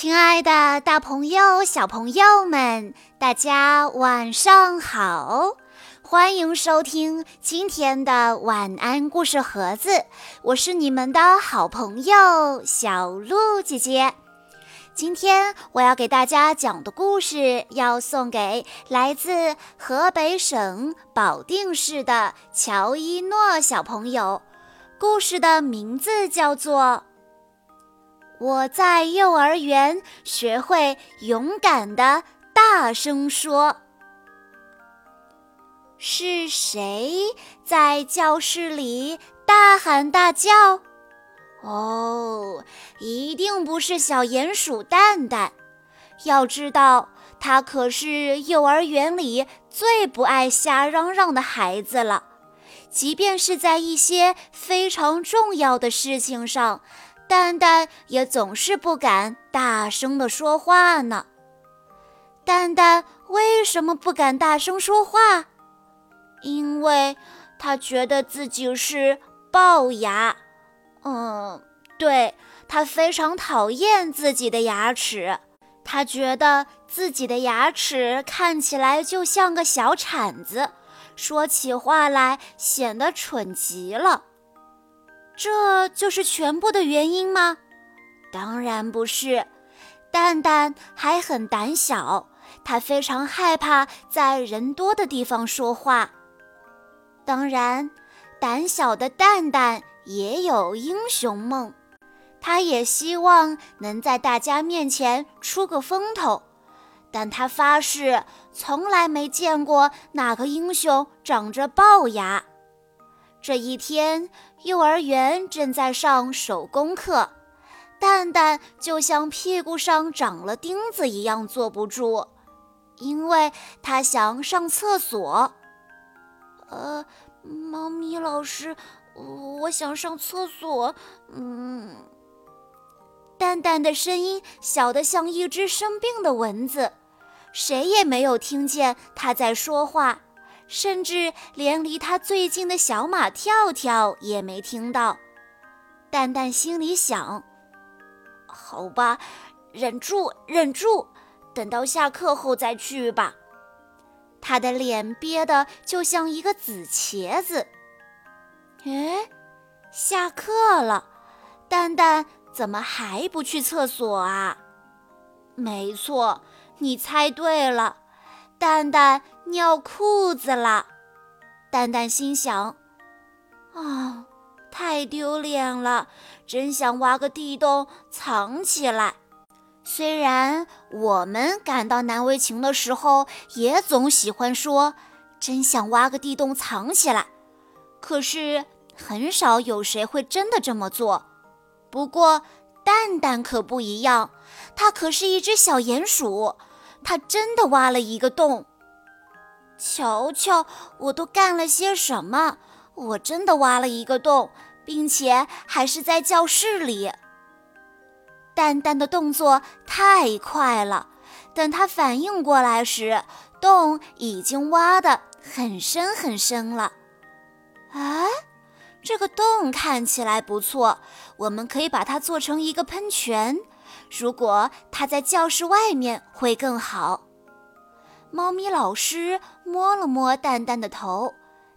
亲爱的，大朋友、小朋友们，大家晚上好！欢迎收听今天的晚安故事盒子，我是你们的好朋友小鹿姐姐。今天我要给大家讲的故事，要送给来自河北省保定市的乔一诺小朋友。故事的名字叫做。我在幼儿园学会勇敢的大声说：“是谁在教室里大喊大叫？”哦，一定不是小鼹鼠蛋蛋。要知道，他可是幼儿园里最不爱瞎嚷嚷的孩子了。即便是在一些非常重要的事情上。蛋蛋也总是不敢大声的说话呢。蛋蛋为什么不敢大声说话？因为他觉得自己是龅牙。嗯，对，他非常讨厌自己的牙齿。他觉得自己的牙齿看起来就像个小铲子，说起话来显得蠢极了。这就是全部的原因吗？当然不是，蛋蛋还很胆小，他非常害怕在人多的地方说话。当然，胆小的蛋蛋也有英雄梦，他也希望能在大家面前出个风头，但他发誓从来没见过哪个英雄长着龅牙。这一天，幼儿园正在上手工课，蛋蛋就像屁股上长了钉子一样坐不住，因为他想上厕所。呃，猫咪老师，我想上厕所。嗯，蛋蛋的声音小得像一只生病的蚊子，谁也没有听见他在说话。甚至连离他最近的小马跳跳也没听到。蛋蛋心里想：“好吧，忍住，忍住，等到下课后再去吧。”他的脸憋得就像一个紫茄子。哎，下课了，蛋蛋怎么还不去厕所啊？没错，你猜对了。蛋蛋尿裤子了，蛋蛋心想：“啊，太丢脸了，真想挖个地洞藏起来。”虽然我们感到难为情的时候，也总喜欢说“真想挖个地洞藏起来”，可是很少有谁会真的这么做。不过蛋蛋可不一样，它可是一只小鼹鼠。他真的挖了一个洞，瞧瞧，我都干了些什么？我真的挖了一个洞，并且还是在教室里。蛋蛋的动作太快了，等他反应过来时，洞已经挖得很深很深了。啊，这个洞看起来不错，我们可以把它做成一个喷泉。如果他在教室外面会更好。猫咪老师摸了摸蛋蛋的头，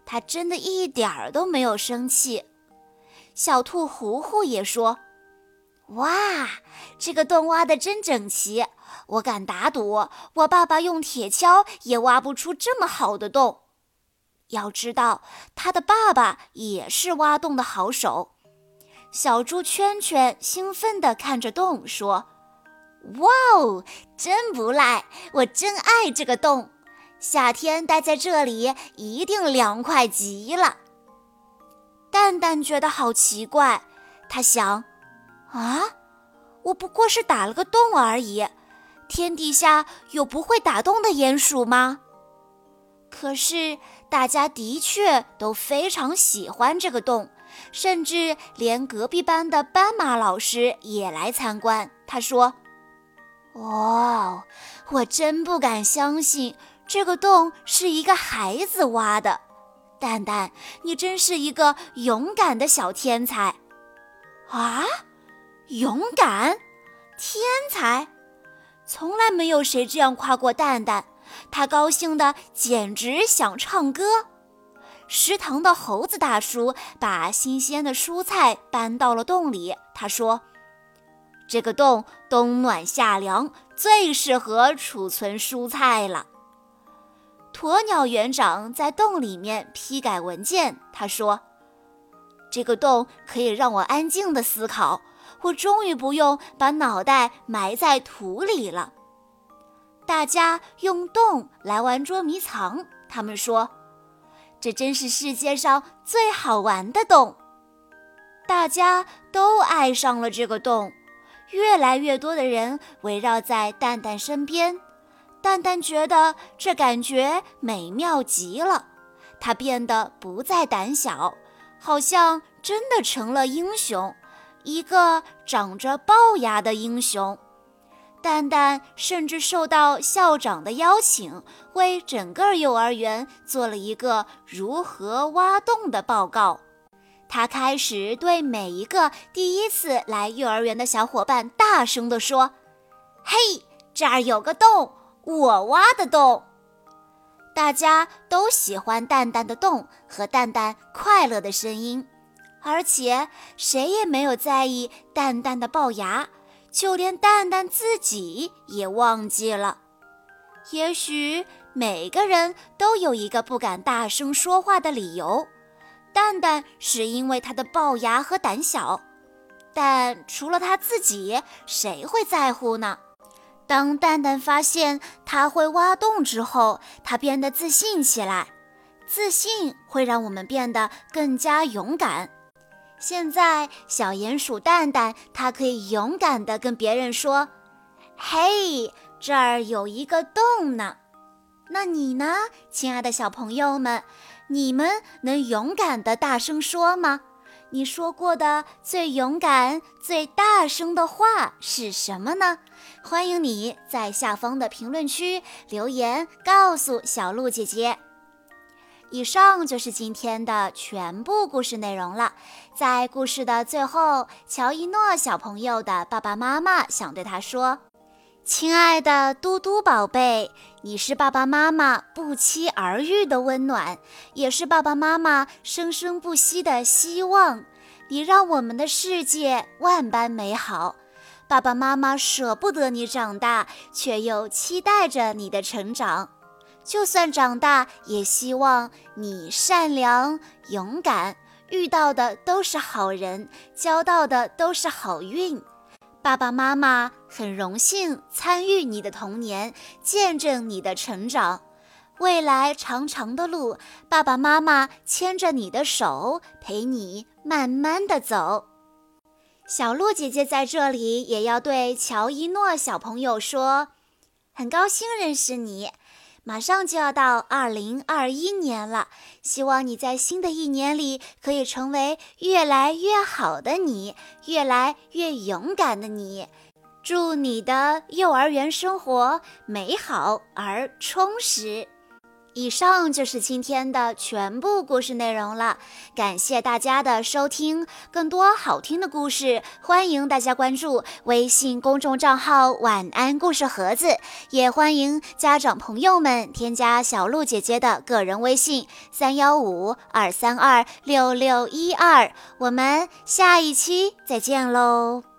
它真的一点儿都没有生气。小兔糊糊也说：“哇，这个洞挖得真整齐！我敢打赌，我爸爸用铁锹也挖不出这么好的洞。要知道，他的爸爸也是挖洞的好手。”小猪圈圈兴奋地看着洞，说：“哇哦，真不赖！我真爱这个洞，夏天待在这里一定凉快极了。”蛋蛋觉得好奇怪，他想：“啊，我不过是打了个洞而已，天底下有不会打洞的鼹鼠吗？”可是大家的确都非常喜欢这个洞。甚至连隔壁班的斑马老师也来参观。他说：“哇，我真不敢相信这个洞是一个孩子挖的。蛋蛋，你真是一个勇敢的小天才！”啊，勇敢！天才！从来没有谁这样夸过蛋蛋，他高兴的简直想唱歌。食堂的猴子大叔把新鲜的蔬菜搬到了洞里，他说：“这个洞冬暖夏凉，最适合储存蔬菜了。”鸵鸟园长在洞里面批改文件，他说：“这个洞可以让我安静的思考，我终于不用把脑袋埋在土里了。”大家用洞来玩捉迷藏，他们说：“这真是世界上最好玩的洞。”大家都爱上了这个洞，越来越多的人围绕在蛋蛋身边。蛋蛋觉得这感觉美妙极了，他变得不再胆小，好像真的成了英雄，一个长着龅牙的英雄。蛋蛋甚至受到校长的邀请，为整个幼儿园做了一个如何挖洞的报告。他开始对每一个第一次来幼儿园的小伙伴大声地说：“嘿，这儿有个洞。”我挖的洞，大家都喜欢蛋蛋的洞和蛋蛋快乐的声音，而且谁也没有在意蛋蛋的龅牙，就连蛋蛋自己也忘记了。也许每个人都有一个不敢大声说话的理由，蛋蛋是因为他的龅牙和胆小，但除了他自己，谁会在乎呢？当蛋蛋发现他会挖洞之后，他变得自信起来。自信会让我们变得更加勇敢。现在，小鼹鼠蛋蛋，它可以勇敢地跟别人说：“嘿，这儿有一个洞呢。”那你呢，亲爱的小朋友们？你们能勇敢地大声说吗？你说过的最勇敢、最大声的话是什么呢？欢迎你在下方的评论区留言告诉小鹿姐姐。以上就是今天的全部故事内容了。在故事的最后，乔一诺小朋友的爸爸妈妈想对他说。亲爱的嘟嘟宝贝，你是爸爸妈妈不期而遇的温暖，也是爸爸妈妈生生不息的希望。你让我们的世界万般美好，爸爸妈妈舍不得你长大，却又期待着你的成长。就算长大，也希望你善良勇敢，遇到的都是好人，交到的都是好运。爸爸妈妈很荣幸参与你的童年，见证你的成长。未来长长的路，爸爸妈妈牵着你的手，陪你慢慢的走。小鹿姐姐在这里也要对乔一诺小朋友说，很高兴认识你。马上就要到二零二一年了，希望你在新的一年里可以成为越来越好的你，越来越勇敢的你。祝你的幼儿园生活美好而充实。以上就是今天的全部故事内容了，感谢大家的收听。更多好听的故事，欢迎大家关注微信公众账号“晚安故事盒子”，也欢迎家长朋友们添加小鹿姐姐的个人微信：三幺五二三二六六一二。我们下一期再见喽！